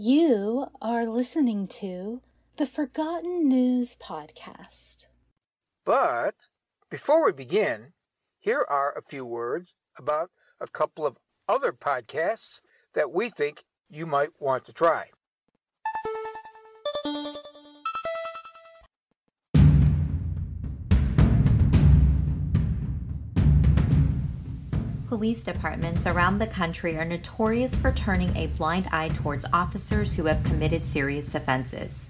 You are listening to the Forgotten News Podcast. But before we begin, here are a few words about a couple of other podcasts that we think you might want to try. Police departments around the country are notorious for turning a blind eye towards officers who have committed serious offenses.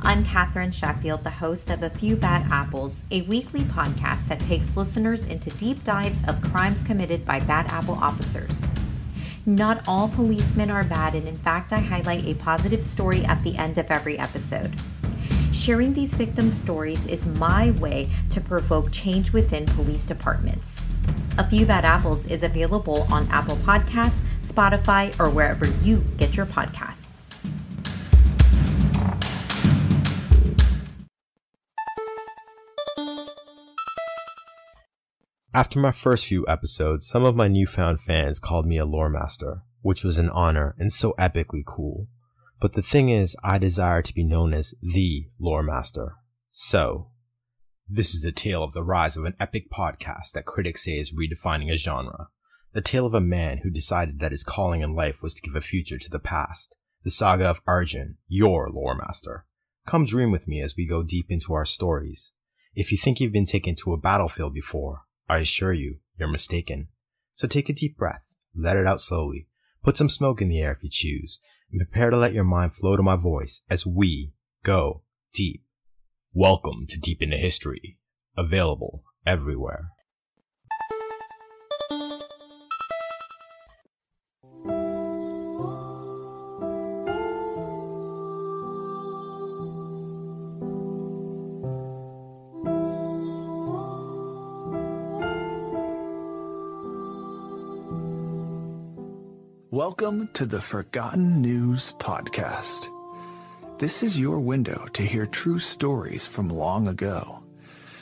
I'm Katherine Sheffield, the host of A Few Bad Apples, a weekly podcast that takes listeners into deep dives of crimes committed by bad apple officers. Not all policemen are bad, and in fact, I highlight a positive story at the end of every episode. Sharing these victim stories is my way to provoke change within police departments. A Few Bad Apples is available on Apple Podcasts, Spotify, or wherever you get your podcasts. After my first few episodes, some of my newfound fans called me a lore master, which was an honor and so epically cool. But the thing is, I desire to be known as the lore master. So, this is the tale of the rise of an epic podcast that critics say is redefining a genre. The tale of a man who decided that his calling in life was to give a future to the past. The saga of Arjun, your lore master. Come dream with me as we go deep into our stories. If you think you've been taken to a battlefield before, I assure you, you're mistaken. So take a deep breath, let it out slowly, put some smoke in the air if you choose, and prepare to let your mind flow to my voice as we go deep. Welcome to Deep into History, available everywhere. Welcome to the Forgotten News Podcast. This is your window to hear true stories from long ago.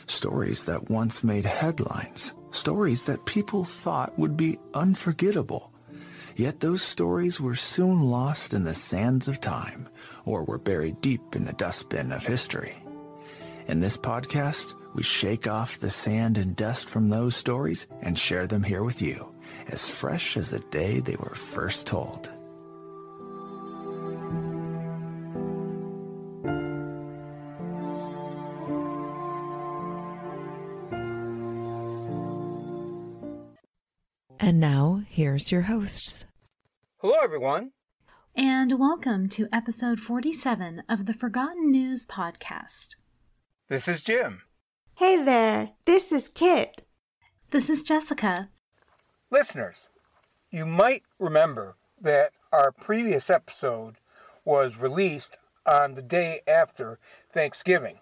Stories that once made headlines. Stories that people thought would be unforgettable. Yet those stories were soon lost in the sands of time or were buried deep in the dustbin of history. In this podcast, we shake off the sand and dust from those stories and share them here with you, as fresh as the day they were first told. And now, here's your hosts. Hello, everyone. And welcome to episode 47 of the Forgotten News Podcast. This is Jim. Hey there, this is Kit. This is Jessica. Listeners, you might remember that our previous episode was released on the day after Thanksgiving.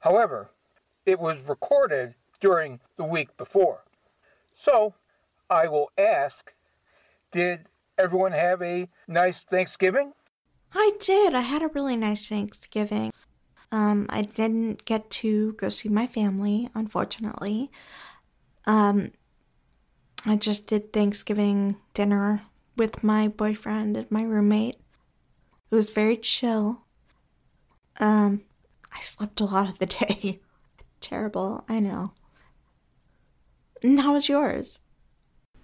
However, it was recorded during the week before. So, I will ask Did everyone have a nice Thanksgiving? I did. I had a really nice Thanksgiving. Um, I didn't get to go see my family, unfortunately. Um, I just did Thanksgiving dinner with my boyfriend and my roommate. It was very chill. Um, I slept a lot of the day. Terrible, I know. And how was yours?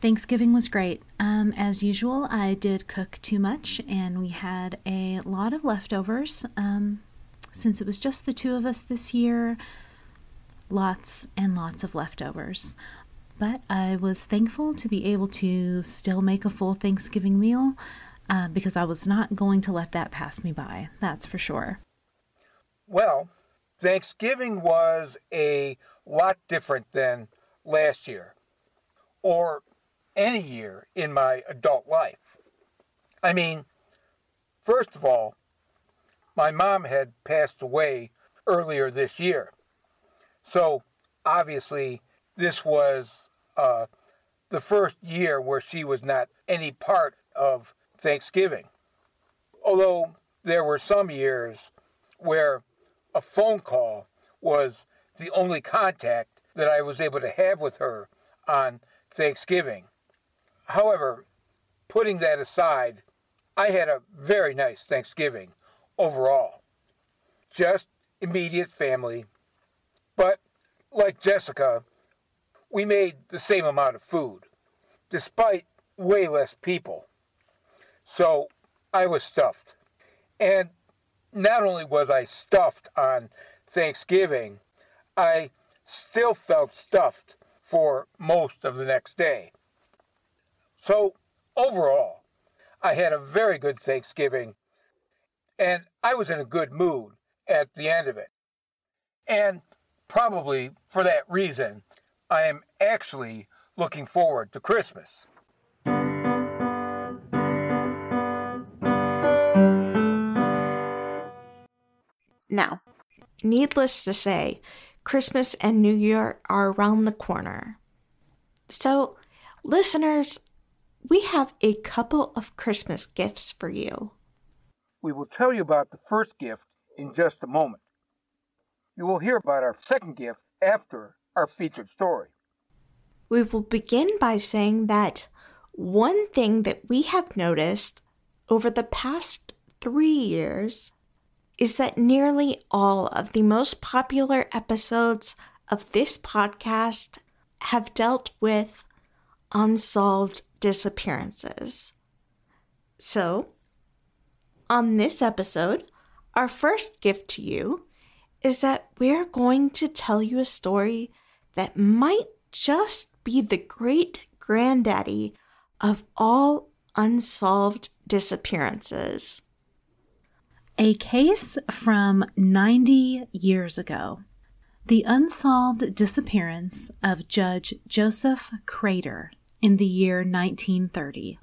Thanksgiving was great. Um, as usual, I did cook too much, and we had a lot of leftovers. Um, since it was just the two of us this year, lots and lots of leftovers. But I was thankful to be able to still make a full Thanksgiving meal uh, because I was not going to let that pass me by. That's for sure. Well, Thanksgiving was a lot different than last year, or any year in my adult life. I mean, first of all, my mom had passed away earlier this year. So obviously, this was uh, the first year where she was not any part of Thanksgiving. Although there were some years where a phone call was the only contact that I was able to have with her on Thanksgiving. However, putting that aside, I had a very nice Thanksgiving overall. Just immediate family. But like Jessica, we made the same amount of food, despite way less people. So I was stuffed. And not only was I stuffed on Thanksgiving, I still felt stuffed for most of the next day. So overall, I had a very good Thanksgiving and I was in a good mood at the end of it. And probably for that reason, I am actually looking forward to Christmas. Now, needless to say, Christmas and New Year are around the corner. So, listeners, we have a couple of Christmas gifts for you. We will tell you about the first gift in just a moment. You will hear about our second gift after our featured story. We will begin by saying that one thing that we have noticed over the past three years is that nearly all of the most popular episodes of this podcast have dealt with unsolved disappearances. So, on this episode, our first gift to you is that we're going to tell you a story that might just be the great granddaddy of all unsolved disappearances. A case from 90 years ago. The unsolved disappearance of Judge Joseph Crater in the year 1930.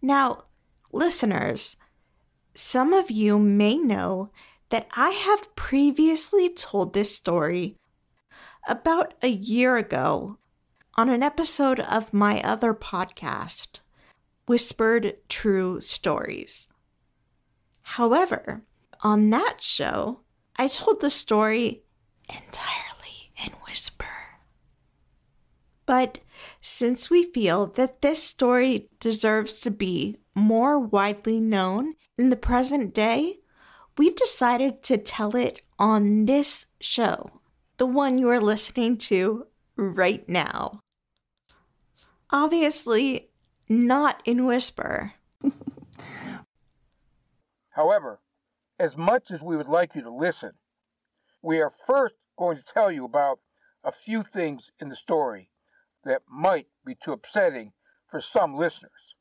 Now, listeners, some of you may know that I have previously told this story about a year ago on an episode of my other podcast, Whispered True Stories. However, on that show, I told the story entirely in whisper. But since we feel that this story deserves to be more widely known in the present day, we've decided to tell it on this show, the one you are listening to right now. Obviously, not in whisper. However, as much as we would like you to listen, we are first going to tell you about a few things in the story that might be too upsetting for some listeners.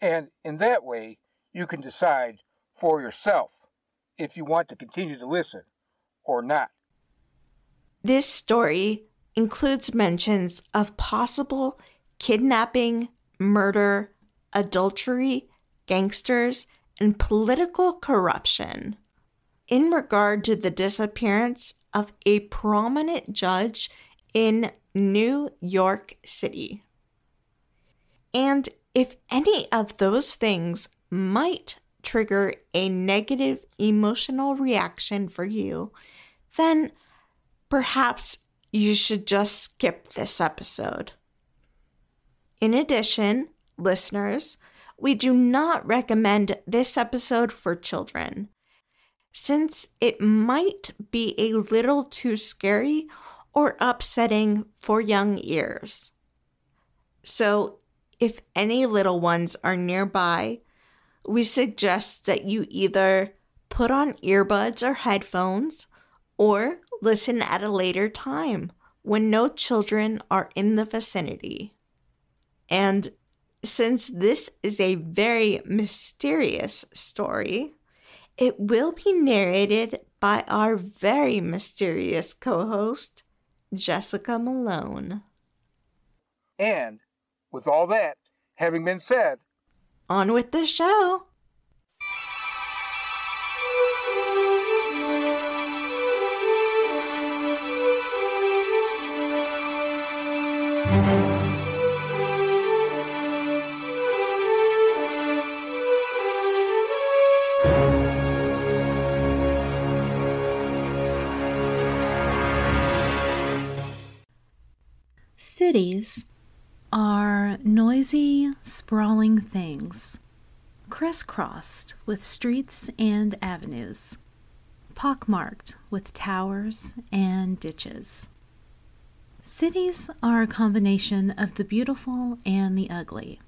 And in that way, you can decide for yourself if you want to continue to listen or not. This story includes mentions of possible kidnapping, murder, adultery, gangsters, and political corruption in regard to the disappearance of a prominent judge in New York City. And if any of those things might trigger a negative emotional reaction for you, then perhaps you should just skip this episode. In addition, listeners, we do not recommend this episode for children, since it might be a little too scary or upsetting for young ears. So, if any little ones are nearby, we suggest that you either put on earbuds or headphones or listen at a later time when no children are in the vicinity. And since this is a very mysterious story, it will be narrated by our very mysterious co host, Jessica Malone. And with all that having been said, on with the show. Cities are noisy, sprawling things crisscrossed with streets and avenues, pockmarked with towers and ditches. Cities are a combination of the beautiful and the ugly.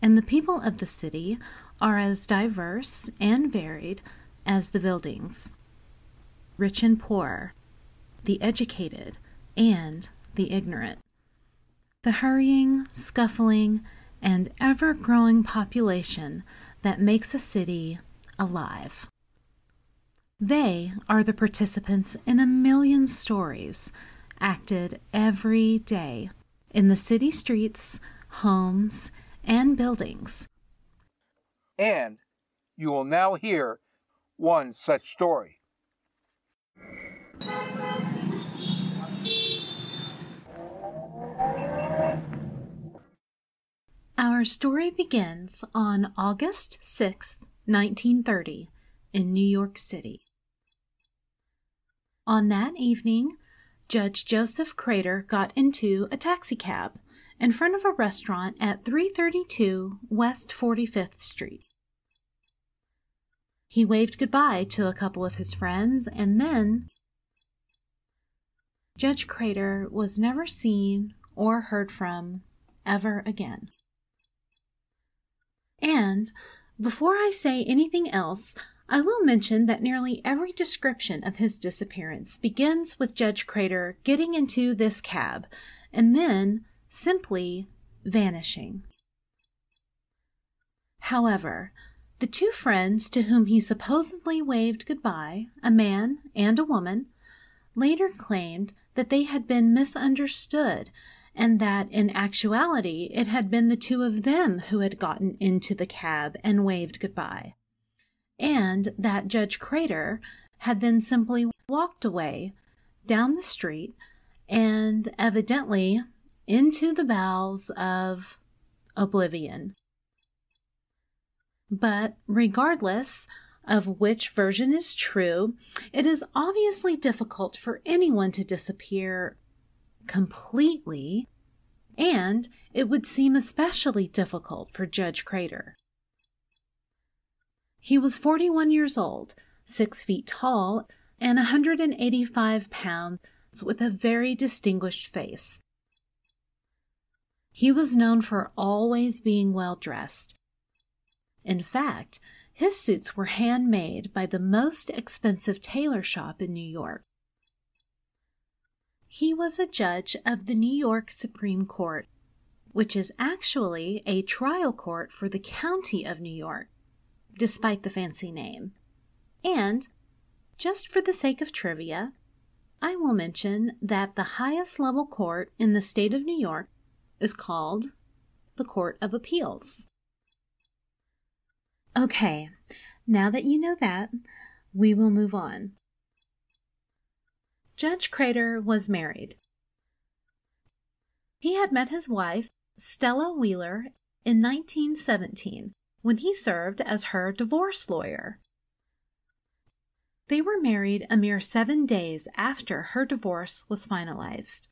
And the people of the city are as diverse and varied as the buildings rich and poor, the educated and the ignorant. The hurrying, scuffling, and ever growing population that makes a city alive. They are the participants in a million stories acted every day in the city streets, homes, and buildings. And you will now hear one such story. Our story begins on August 6, 1930, in New York City. On that evening, Judge Joseph Crater got into a taxicab in front of a restaurant at 332 West 45th Street. He waved goodbye to a couple of his friends and then Judge Crater was never seen or heard from ever again. And before I say anything else, I will mention that nearly every description of his disappearance begins with Judge Crater getting into this cab and then simply vanishing. However, the two friends to whom he supposedly waved goodbye, a man and a woman, later claimed that they had been misunderstood and that in actuality it had been the two of them who had gotten into the cab and waved goodbye, and that Judge Crater had then simply walked away down the street and evidently into the bowels of oblivion. But regardless of which version is true, it is obviously difficult for anyone to disappear completely, and it would seem especially difficult for Judge Crater. He was 41 years old, 6 feet tall, and 185 pounds, with a very distinguished face. He was known for always being well dressed. In fact, his suits were handmade by the most expensive tailor shop in New York. He was a judge of the New York Supreme Court, which is actually a trial court for the county of New York, despite the fancy name. And, just for the sake of trivia, I will mention that the highest level court in the state of New York is called the Court of Appeals. Okay, now that you know that, we will move on. Judge Crater was married. He had met his wife, Stella Wheeler, in 1917 when he served as her divorce lawyer. They were married a mere seven days after her divorce was finalized.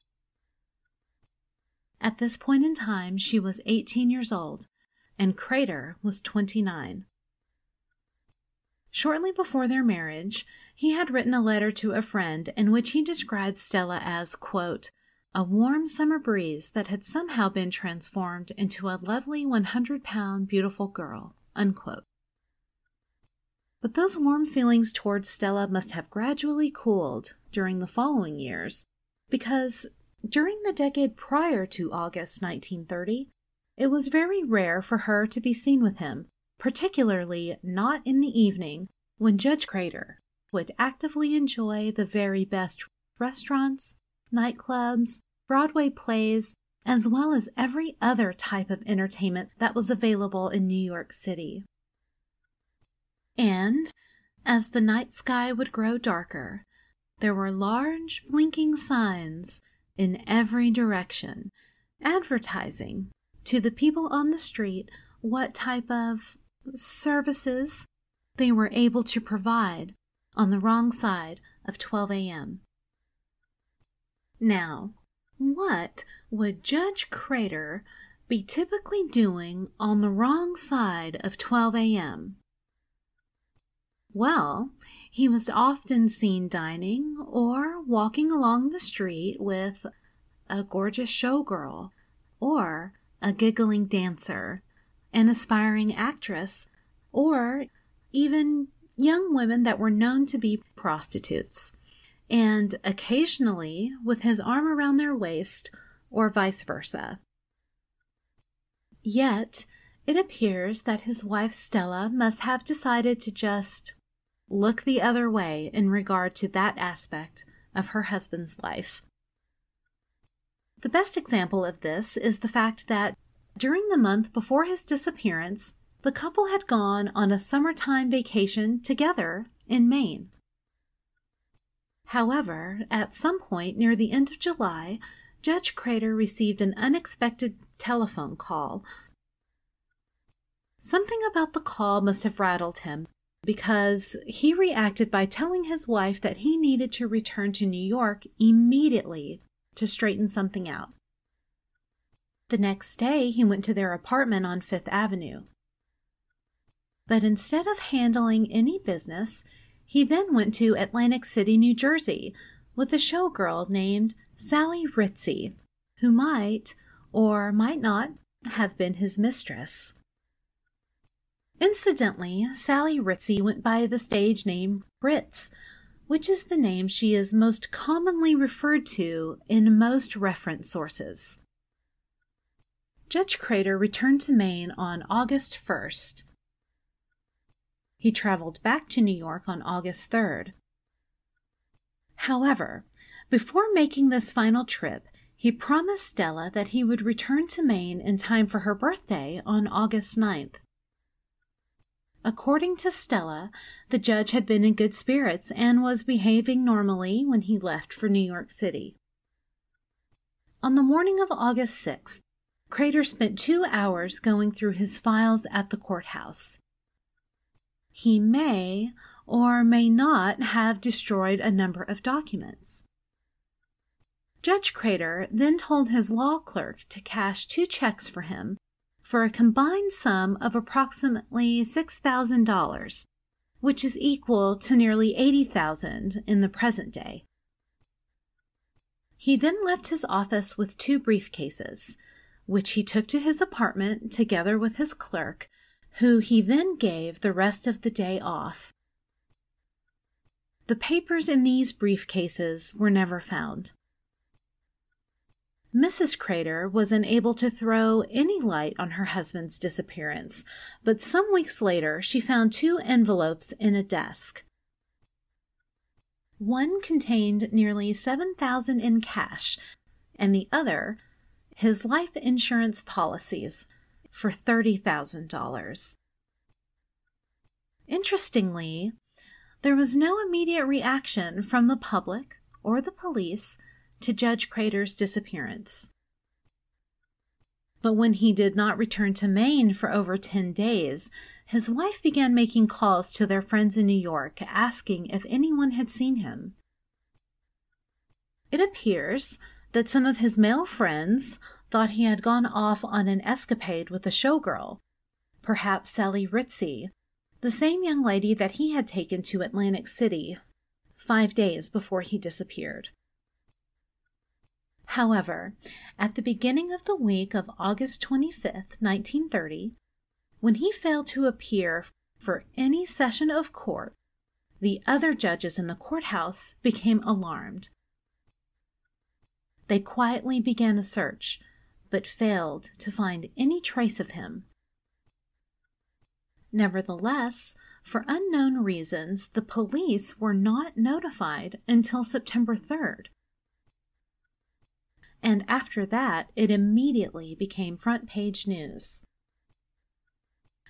At this point in time, she was 18 years old, and Crater was 29. Shortly before their marriage, he had written a letter to a friend in which he described Stella as, a warm summer breeze that had somehow been transformed into a lovely 100 pound beautiful girl. But those warm feelings towards Stella must have gradually cooled during the following years, because during the decade prior to August 1930, it was very rare for her to be seen with him, particularly not in the evening when Judge Crater would actively enjoy the very best restaurants, nightclubs, Broadway plays, as well as every other type of entertainment that was available in New York City. And as the night sky would grow darker, there were large blinking signs in every direction, advertising to the people on the street what type of services they were able to provide on the wrong side of 12 a.m. Now, what would Judge Crater be typically doing on the wrong side of 12 a.m.? Well, he was often seen dining or walking along the street with a gorgeous showgirl or a giggling dancer, an aspiring actress, or even young women that were known to be prostitutes, and occasionally with his arm around their waist or vice versa. Yet, it appears that his wife Stella must have decided to just look the other way in regard to that aspect of her husband's life. The best example of this is the fact that during the month before his disappearance, the couple had gone on a summertime vacation together in Maine. However, at some point near the end of July, Judge Crater received an unexpected telephone call. Something about the call must have rattled him because he reacted by telling his wife that he needed to return to New York immediately to straighten something out. The next day, he went to their apartment on Fifth Avenue. But instead of handling any business, he then went to Atlantic City, New Jersey, with a showgirl named Sally Ritzie, who might or might not have been his mistress. Incidentally, Sally Ritzie went by the stage name Ritz, which is the name she is most commonly referred to in most reference sources. Judge Crater returned to Maine on August 1st. He traveled back to New York on August 3rd. However, before making this final trip, he promised Stella that he would return to Maine in time for her birthday on August 9th. According to Stella, the judge had been in good spirits and was behaving normally when he left for New York City. On the morning of August 6th, Crater spent two hours going through his files at the courthouse. He may or may not have destroyed a number of documents. Judge Crater then told his law clerk to cash two checks for him for a combined sum of approximately $6,000, which is equal to nearly 80,000 in the present day. He then left his office with two briefcases, which he took to his apartment together with his clerk, who he then gave the rest of the day off. The papers in these briefcases were never found. Mrs. Crater was unable to throw any light on her husband's disappearance, but some weeks later she found two envelopes in a desk. One contained nearly 7000 in cash, and the other his life insurance policies for $30,000. Interestingly, there was no immediate reaction from the public or the police to Judge Crater's disappearance. But when he did not return to Maine for over 10 days, his wife began making calls to their friends in New York asking if anyone had seen him. It appears that some of his male friends thought he had gone off on an escapade with a showgirl, perhaps Sally Ritzie, the same young lady that he had taken to Atlantic City five days before he disappeared. However, at the beginning of the week of August 25th, 1930, when he failed to appear for any session of court, the other judges in the courthouse became alarmed. They quietly began a search, but failed to find any trace of him. Nevertheless, for unknown reasons, the police were not notified until September 3rd and after that it immediately became front page news.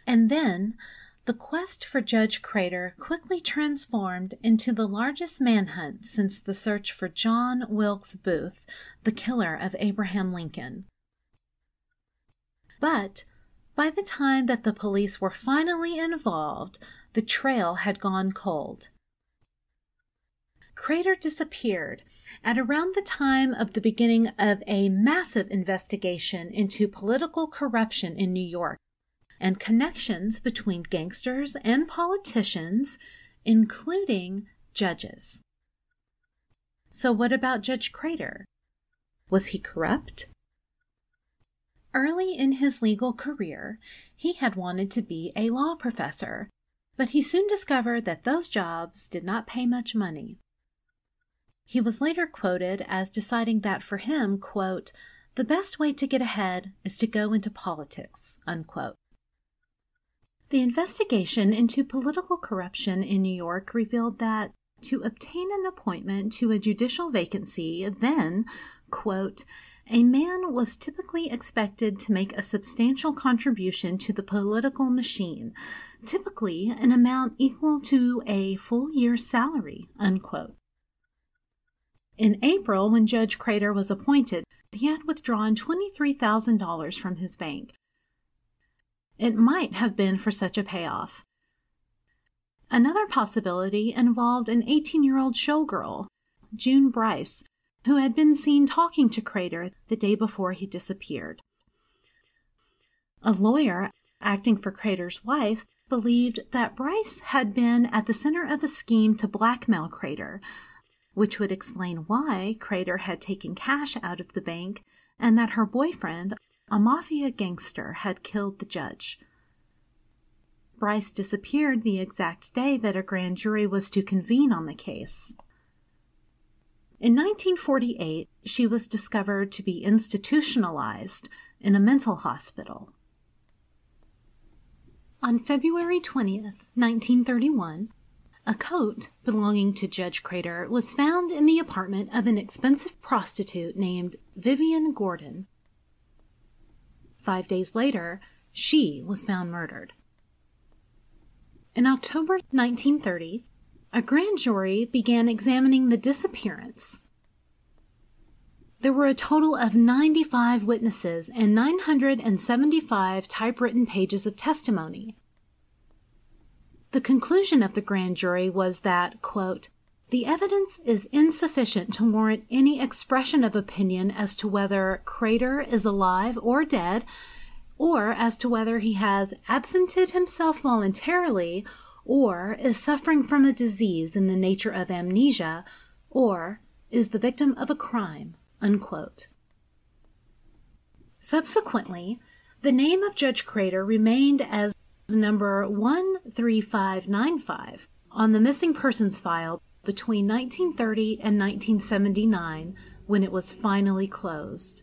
And then the quest for Judge Crater quickly transformed into the largest manhunt since the search for John Wilkes Booth, the killer of Abraham Lincoln. But by the time that the police were finally involved, the trail had gone cold. Crater disappeared at around the time of the beginning of a massive investigation into political corruption in New York and connections between gangsters and politicians, including judges. So, what about Judge Crater? Was he corrupt? Early in his legal career, he had wanted to be a law professor, but he soon discovered that those jobs did not pay much money. He was later quoted as deciding that for him, quote, the best way to get ahead is to go into politics, unquote. The investigation into political corruption in New York revealed that to obtain an appointment to a judicial vacancy, then, quote, a man was typically expected to make a substantial contribution to the political machine, typically an amount equal to a full year's salary, unquote. In April, when Judge Crater was appointed, he had withdrawn $23,000 from his bank. It might have been for such a payoff. Another possibility involved an 18 year old showgirl, June Bryce, who had been seen talking to Crater the day before he disappeared. A lawyer acting for Crater's wife believed that Bryce had been at the center of a scheme to blackmail Crater, which would explain why Crater had taken cash out of the bank and that her boyfriend, a mafia gangster, had killed the judge. Bryce disappeared the exact day that a grand jury was to convene on the case. In 1948, she was discovered to be institutionalized in a mental hospital. On February 20th, 1931, a coat belonging to Judge Crater was found in the apartment of an expensive prostitute named Vivian Gordon. Five days later, she was found murdered. In October 1930, a grand jury began examining the disappearance. There were a total of 95 witnesses and 975 typewritten pages of testimony. The conclusion of the grand jury was that, quote, the evidence is insufficient to warrant any expression of opinion as to whether Crater is alive or dead, or as to whether he has absented himself voluntarily, or is suffering from a disease in the nature of amnesia, or is the victim of a crime. Unquote. Subsequently, the name of Judge Crater remained as number 13595 on the missing persons file between 1930 and 1979 when it was finally closed.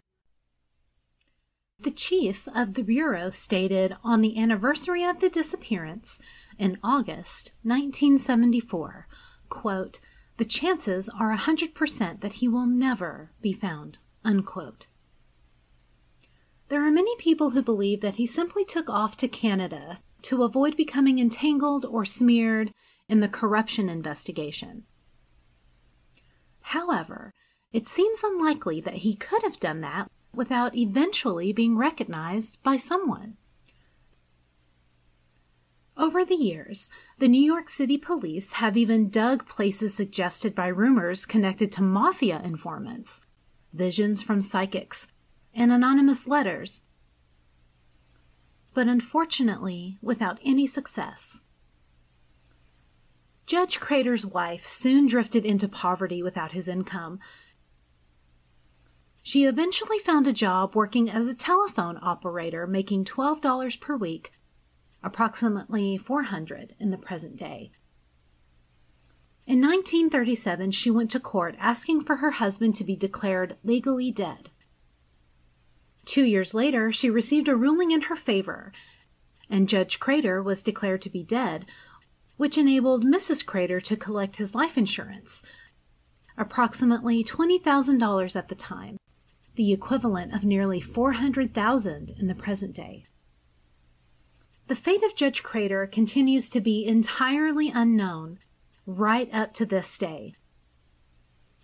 The chief of the Bureau stated on the anniversary of the disappearance in August 1974, quote, the chances are a 100% that he will never be found, unquote. There are many people who believe that he simply took off to Canada to avoid becoming entangled or smeared in the corruption investigation. However, it seems unlikely that he could have done that without eventually being recognized by someone. Over the years, the New York City police have even dug places suggested by rumors connected to mafia informants, visions from psychics, and anonymous letters but unfortunately without any success. Judge Crater's wife soon drifted into poverty without his income. She eventually found a job working as a telephone operator, making $12 per week, approximately 400 in the present day. In 1937, she went to court asking for her husband to be declared legally dead. Two years later, she received a ruling in her favor, and Judge Crater was declared to be dead, which enabled Mrs. Crater to collect his life insurance, approximately $20,000 at the time, the equivalent of nearly 400,000 in the present day. The fate of Judge Crater continues to be entirely unknown right up to this day.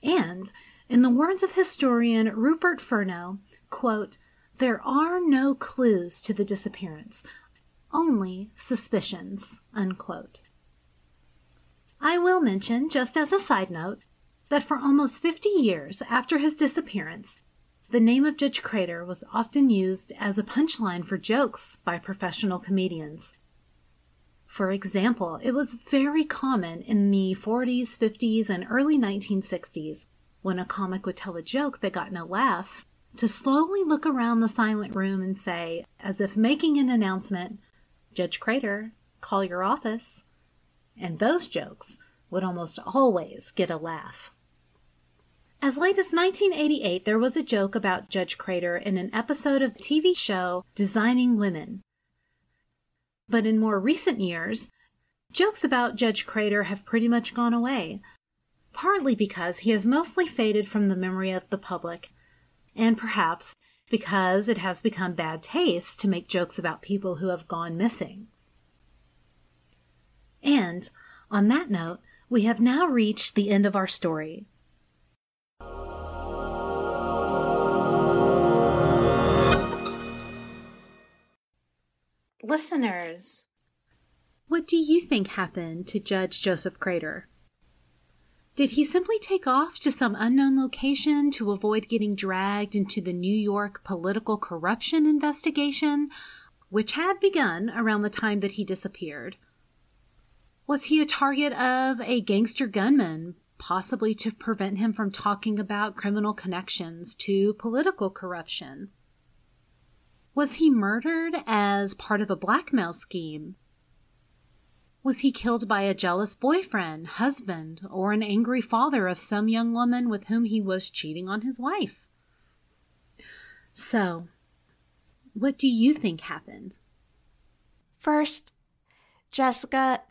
And, in the words of historian Rupert Furneaux, quote, there are no clues to the disappearance, only suspicions. Unquote. I will mention, just as a side note, that for almost 50 years after his disappearance, the name of Judge Crater was often used as a punchline for jokes by professional comedians. For example, it was very common in the 40s, 50s, and early 1960s when a comic would tell a joke that got no laughs to slowly look around the silent room and say, as if making an announcement, Judge Crater, call your office. And those jokes would almost always get a laugh. As late as 1988, there was a joke about Judge Crater in an episode of the TV show Designing Women. But in more recent years, jokes about Judge Crater have pretty much gone away, partly because he has mostly faded from the memory of the public, and perhaps because it has become bad taste to make jokes about people who have gone missing. And, on that note, we have now reached the end of our story. Listeners, what do you think happened to Judge Joseph Crater? Did he simply take off to some unknown location to avoid getting dragged into the New York political corruption investigation, which had begun around the time that he disappeared? Was he a target of a gangster gunman, possibly to prevent him from talking about criminal connections to political corruption? Was he murdered as part of a blackmail scheme? Was he killed by a jealous boyfriend, husband, or an angry father of some young woman with whom he was cheating on his wife? So, what do you think happened? First, Jessica,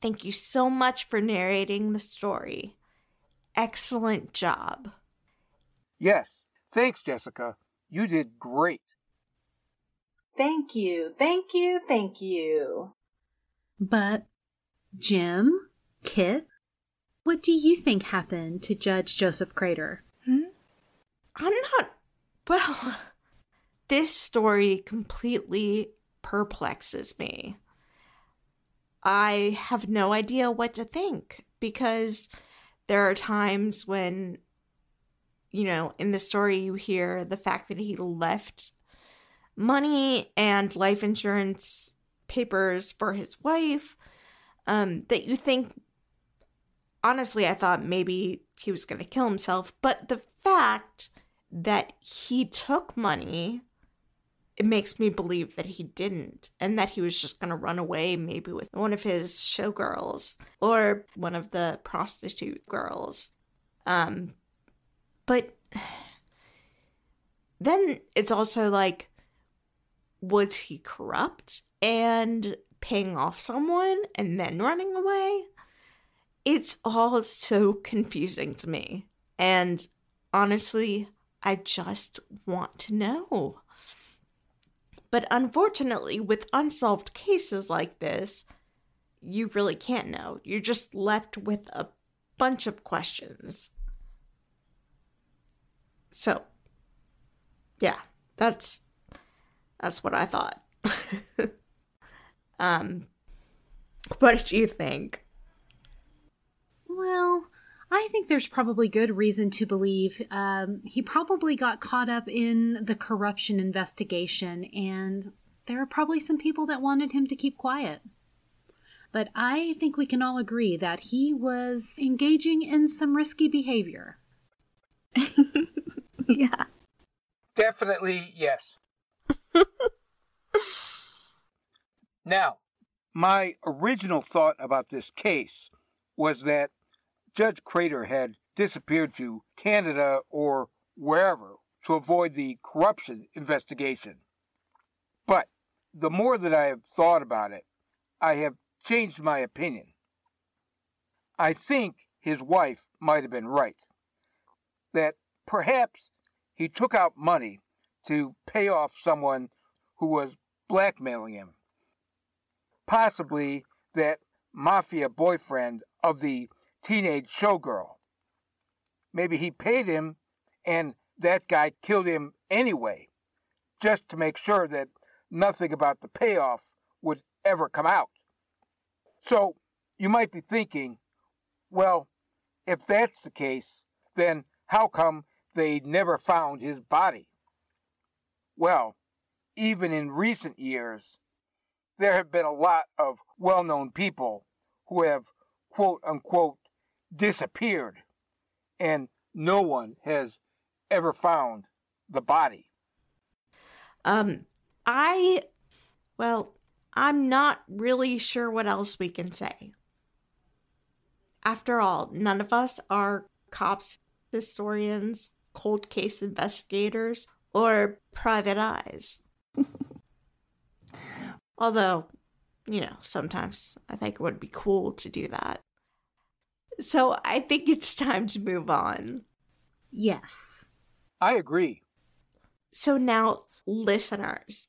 thank you so much for narrating the story. Excellent job. Yes. Thanks, Jessica. You did great. Thank you, thank you, thank you. But, Jim, Kit, what do you think happened to Judge Joseph Crater? Hmm? I'm not. Well, this story completely perplexes me. I have no idea what to think because there are times when, you know, in the story you hear the fact that he left money and life insurance papers for his wife um, that you think honestly i thought maybe he was going to kill himself but the fact that he took money it makes me believe that he didn't and that he was just going to run away maybe with one of his showgirls or one of the prostitute girls um but then it's also like was he corrupt and paying off someone and then running away? It's all so confusing to me. And honestly, I just want to know. But unfortunately, with unsolved cases like this, you really can't know. You're just left with a bunch of questions. So, yeah, that's that's what I thought. um, what did you think? Well, I think there's probably good reason to believe um, he probably got caught up in the corruption investigation, and there are probably some people that wanted him to keep quiet. But I think we can all agree that he was engaging in some risky behavior. yeah. Definitely yes. now, my original thought about this case was that Judge Crater had disappeared to Canada or wherever to avoid the corruption investigation. But the more that I have thought about it, I have changed my opinion. I think his wife might have been right. That perhaps he took out money to pay off someone who was blackmailing him. Possibly that mafia boyfriend of the teenage showgirl. Maybe he paid him and that guy killed him anyway, just to make sure that nothing about the payoff would ever come out. So you might be thinking, well, if that's the case, then how come they never found his body? Well, even in recent years, there have been a lot of well known people who have quote unquote disappeared, and no one has ever found the body. Um, I, well, I'm not really sure what else we can say. After all, none of us are cops, historians, cold case investigators, or private eyes. Although, you know, sometimes I think it would be cool to do that. So I think it's time to move on. Yes. I agree. So now, listeners,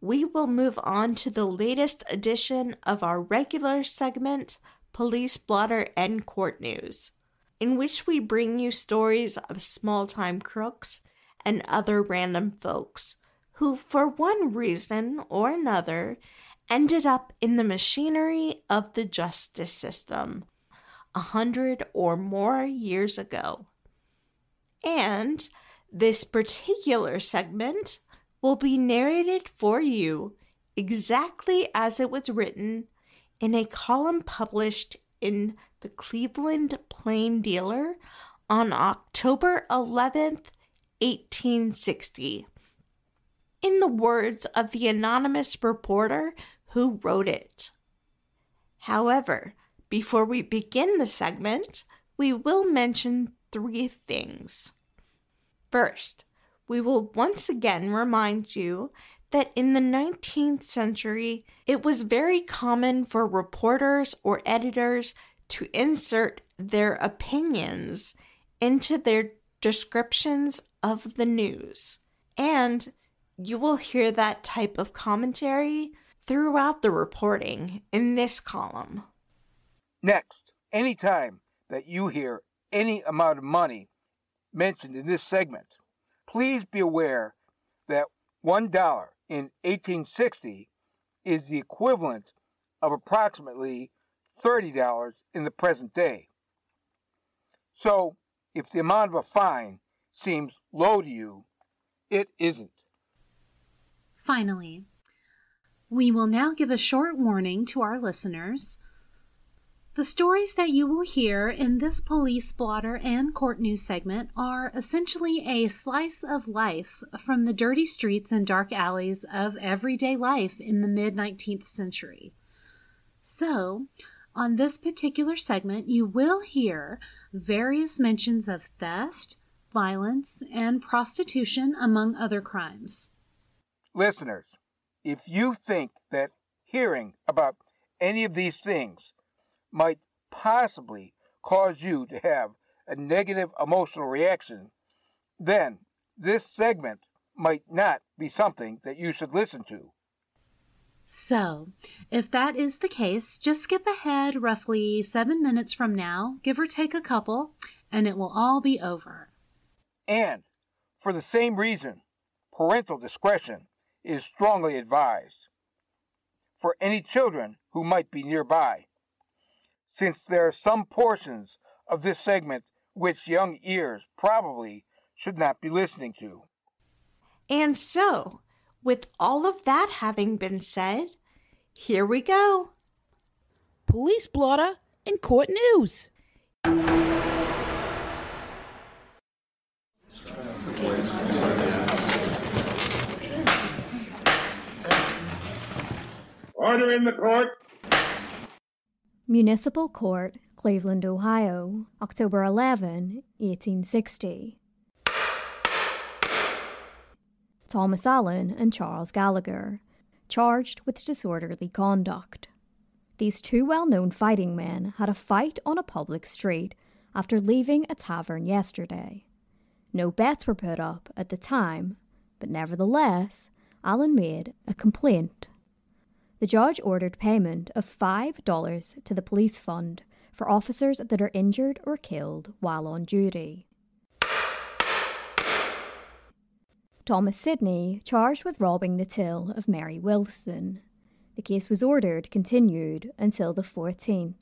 we will move on to the latest edition of our regular segment, Police Blotter and Court News, in which we bring you stories of small time crooks and other random folks who, for one reason or another, ended up in the machinery of the justice system a hundred or more years ago. And this particular segment will be narrated for you exactly as it was written in a column published in the Cleveland Plain Dealer on October 11th, 1860. In the words of the anonymous reporter who wrote it. However, before we begin the segment, we will mention three things. First, we will once again remind you that in the 19th century, it was very common for reporters or editors to insert their opinions into their descriptions of the news. And you will hear that type of commentary throughout the reporting in this column. Next, any time that you hear any amount of money mentioned in this segment, please be aware that $1 in 1860 is the equivalent of approximately $30 in the present day. So, if the amount of a fine seems low to you, it isn't. Finally, we will now give a short warning to our listeners the stories that you will hear in this police blotter and court news segment are essentially a slice of life from the dirty streets and dark alleys of everyday life in the mid 19th century. So, on this particular segment, you will hear various mentions of theft, violence, and prostitution, among other crimes. Listeners, if you think that hearing about any of these things might possibly cause you to have a negative emotional reaction, then this segment might not be something that you should listen to. So, if that is the case, just skip ahead roughly seven minutes from now, give or take a couple, and it will all be over. And for the same reason, parental discretion is strongly advised for any children who might be nearby since there are some portions of this segment which young ears probably should not be listening to. And so, with all of that having been said, here we go. Police blotter and court news. Order in the court. Municipal Court, Cleveland, Ohio, October 11, 1860. Thomas Allen and Charles Gallagher, charged with disorderly conduct. These two well known fighting men had a fight on a public street after leaving a tavern yesterday. No bets were put up at the time, but nevertheless, Allen made a complaint the judge ordered payment of $5 to the police fund for officers that are injured or killed while on duty. Thomas Sidney charged with robbing the till of Mary Wilson. The case was ordered continued until the 14th.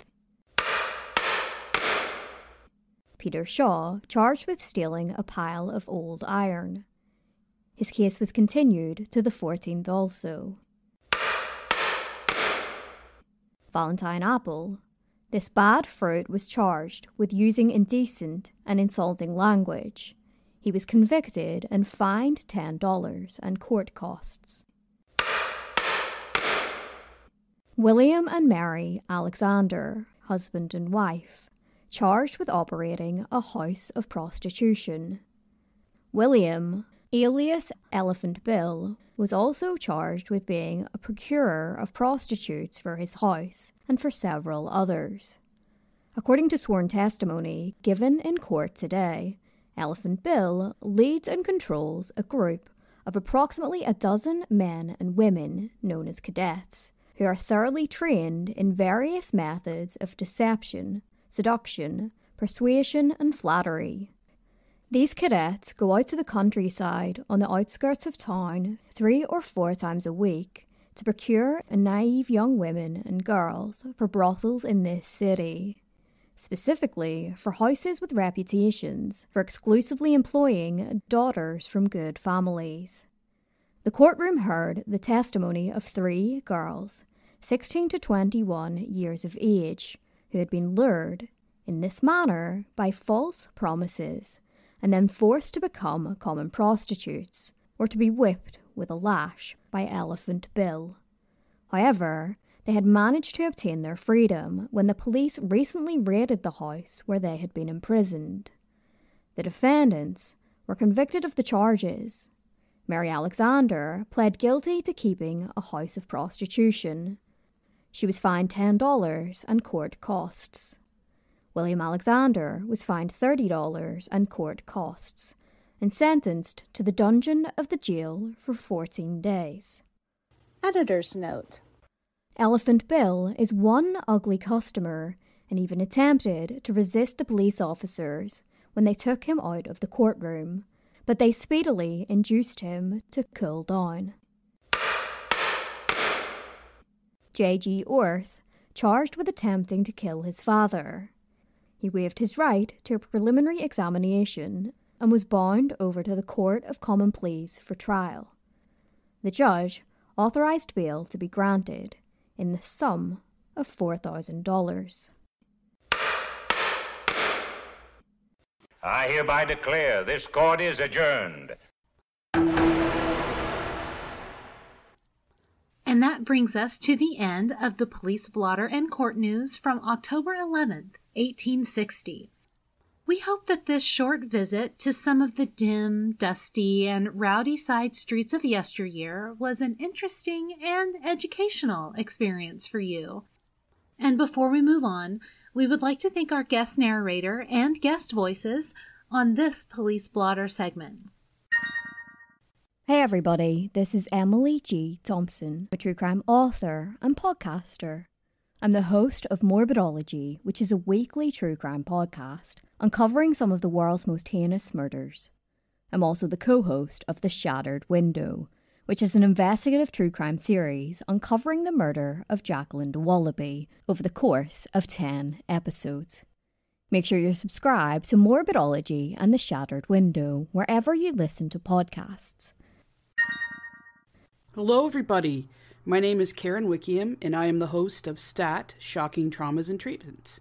Peter Shaw, charged with stealing a pile of old iron. His case was continued to the 14th also. Valentine Apple. This bad fruit was charged with using indecent and insulting language. He was convicted and fined $10 and court costs. William and Mary Alexander, husband and wife, charged with operating a house of prostitution. William, alias Elephant Bill, was also charged with being a procurer of prostitutes for his house and for several others. According to sworn testimony given in court today, Elephant Bill leads and controls a group of approximately a dozen men and women known as cadets, who are thoroughly trained in various methods of deception, seduction, persuasion, and flattery these cadets go out to the countryside on the outskirts of town three or four times a week to procure naive young women and girls for brothels in this city. Specifically, for houses with reputations for exclusively employing daughters from good families. The courtroom heard the testimony of three girls, 16 to 21 years of age, who had been lured, in this manner, by false promises and then forced to become common prostitutes, or to be whipped with a lash by Elephant Bill. However, they had managed to obtain their freedom when the police recently raided the house where they had been imprisoned. The defendants were convicted of the charges. Mary Alexander pled guilty to keeping a house of prostitution. She was fined $10 and court costs. William Alexander was fined $30 and court costs and sentenced to the dungeon of the jail for 14 days. Editor's note Elephant Bill is one ugly customer and even attempted to resist the police officers when they took him out of the courtroom, but they speedily induced him to cool down. J.G. Orth, charged with attempting to kill his father. He waived his right to a preliminary examination and was bound over to the Court of Common Pleas for trial. The judge authorized bail to be granted in the sum of $4,000. I hereby declare this court is adjourned. And that brings us to the end of the police blotter and court news from October 11th, 1860. We hope that this short visit to some of the dim, dusty, and rowdy side streets of yesteryear was an interesting and educational experience for you. And before we move on, we would like to thank our guest narrator and guest voices on this Police Blotter segment. Hey everybody, this is Emily G. Thompson, a true crime author and podcaster. I'm the host of Morbidology, which is a weekly true crime podcast uncovering some of the world's most heinous murders. I'm also the co host of The Shattered Window, which is an investigative true crime series uncovering the murder of Jacqueline de Wallaby over the course of 10 episodes. Make sure you're subscribed to Morbidology and The Shattered Window wherever you listen to podcasts. Hello, everybody. My name is Karen Wickiam, and I am the host of STAT Shocking Traumas and Treatments.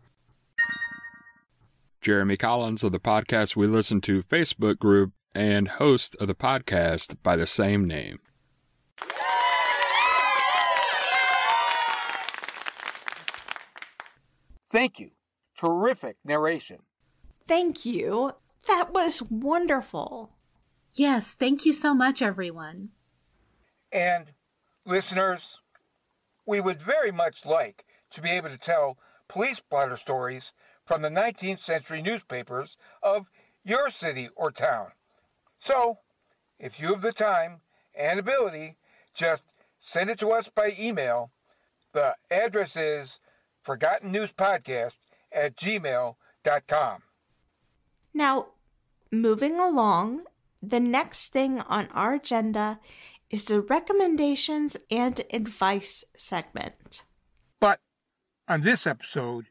Jeremy Collins of the podcast We Listen to Facebook group and host of the podcast by the same name. Thank you. Terrific narration. Thank you. That was wonderful. Yes, thank you so much, everyone. And listeners, we would very much like to be able to tell police blotter stories from the 19th century newspapers of your city or town. So, if you have the time and ability, just send it to us by email. The address is forgottennewspodcast at gmail.com. Now, moving along, the next thing on our agenda is the recommendations and advice segment. But on this episode,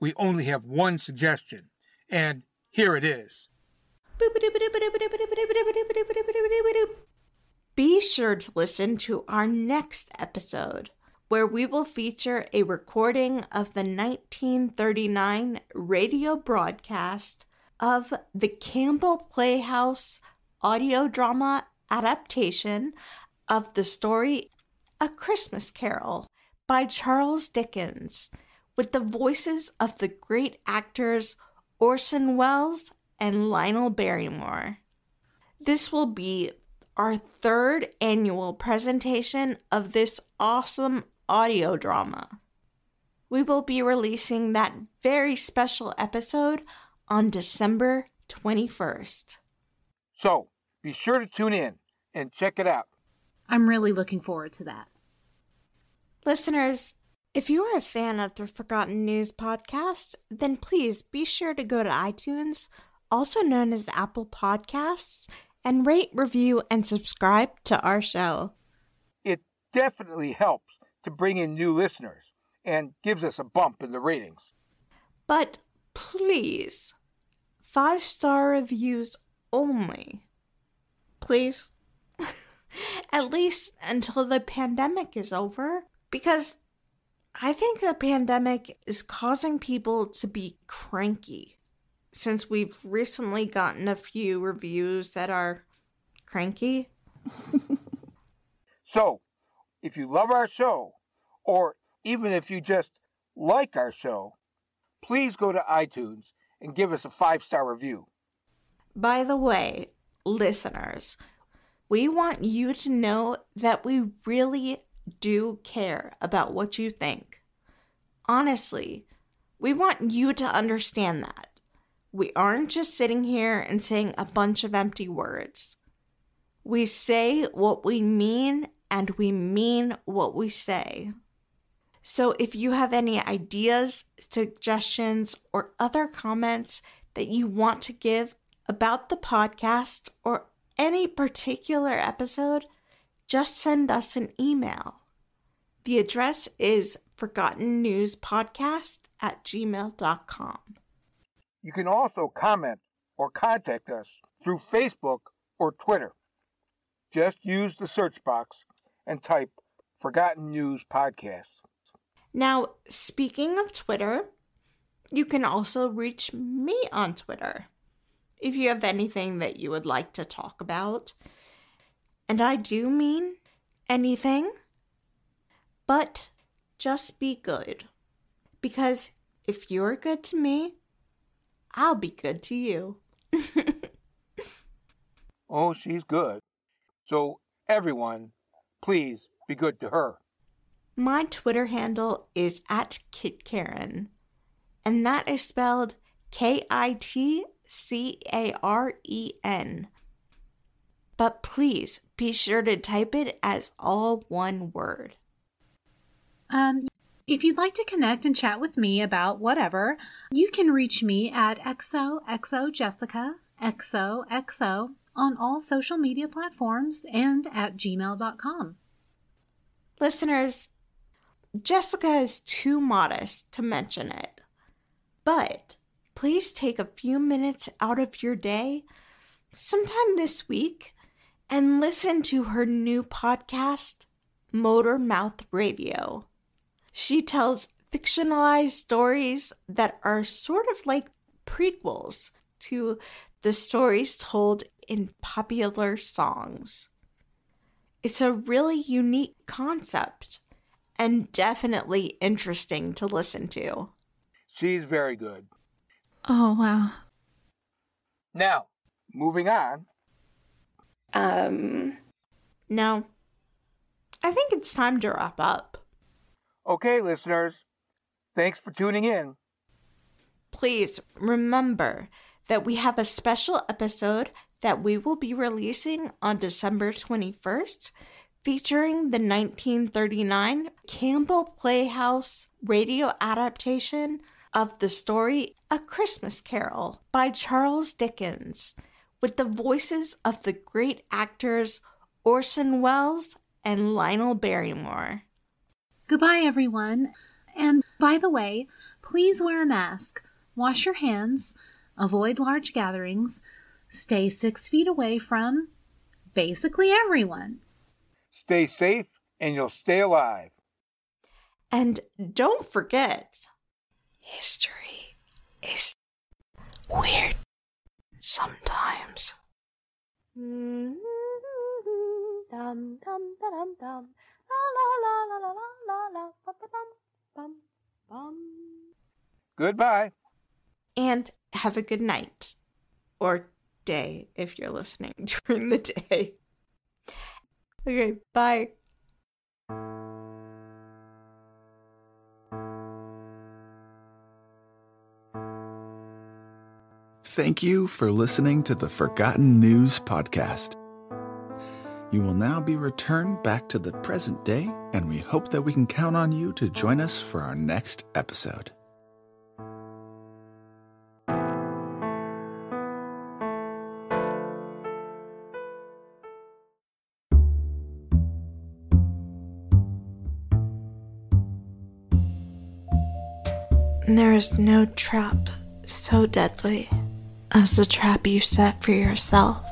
we only have one suggestion, and Here it is. Be sure to listen to our next episode, where we will feature a recording of the 1939 radio broadcast of the Campbell Playhouse audio drama adaptation of the story A Christmas Carol by Charles Dickens, with the voices of the great actors Orson Welles and Lionel Barrymore. This will be our third annual presentation of this awesome audio drama. We will be releasing that very special episode on December 21st. So be sure to tune in and check it out. I'm really looking forward to that. Listeners, if you are a fan of the Forgotten News podcast, then please be sure to go to iTunes, also known as Apple Podcasts, and rate, review, and subscribe to our show. It definitely helps to bring in new listeners and gives us a bump in the ratings. But please, five star reviews only. Please. At least until the pandemic is over. Because I think the pandemic is causing people to be cranky. Since we've recently gotten a few reviews that are cranky. so, if you love our show, or even if you just like our show, please go to iTunes and give us a five star review. By the way, listeners, we want you to know that we really do care about what you think. Honestly, we want you to understand that. We aren't just sitting here and saying a bunch of empty words. We say what we mean and we mean what we say. So if you have any ideas, suggestions, or other comments that you want to give about the podcast or any particular episode, just send us an email. The address is forgottennewspodcast at gmail.com. You can also comment or contact us through Facebook or Twitter. Just use the search box and type Forgotten News Podcast. Now, speaking of Twitter, you can also reach me on Twitter if you have anything that you would like to talk about. And I do mean anything, but just be good. Because if you're good to me, I'll be good to you. oh, she's good. So, everyone, please be good to her. My Twitter handle is at KitCaren, and that is spelled K I T C A R E N. But please be sure to type it as all one word. Um, if you'd like to connect and chat with me about whatever, you can reach me at XOXOJessica, XOXO, on all social media platforms and at gmail.com. Listeners, Jessica is too modest to mention it, but please take a few minutes out of your day, sometime this week, and listen to her new podcast, Motor Mouth Radio. She tells fictionalized stories that are sort of like prequels to the stories told in popular songs. It's a really unique concept and definitely interesting to listen to. She's very good. Oh, wow. Now, moving on. Um. No. I think it's time to wrap up. Okay, listeners. Thanks for tuning in. Please remember that we have a special episode that we will be releasing on December 21st featuring the 1939 Campbell Playhouse radio adaptation of the story A Christmas Carol by Charles Dickens, with the voices of the great actors Orson Welles and Lionel Barrymore. Goodbye, everyone. And by the way, please wear a mask, wash your hands, avoid large gatherings, stay six feet away from basically everyone. Stay safe and you'll stay alive. And don't forget, history is weird sometimes. Goodbye. And have a good night. Or day if you're listening during the day. Okay, bye. Thank you for listening to the Forgotten News Podcast. You will now be returned back to the present day, and we hope that we can count on you to join us for our next episode. There is no trap so deadly as the trap you set for yourself.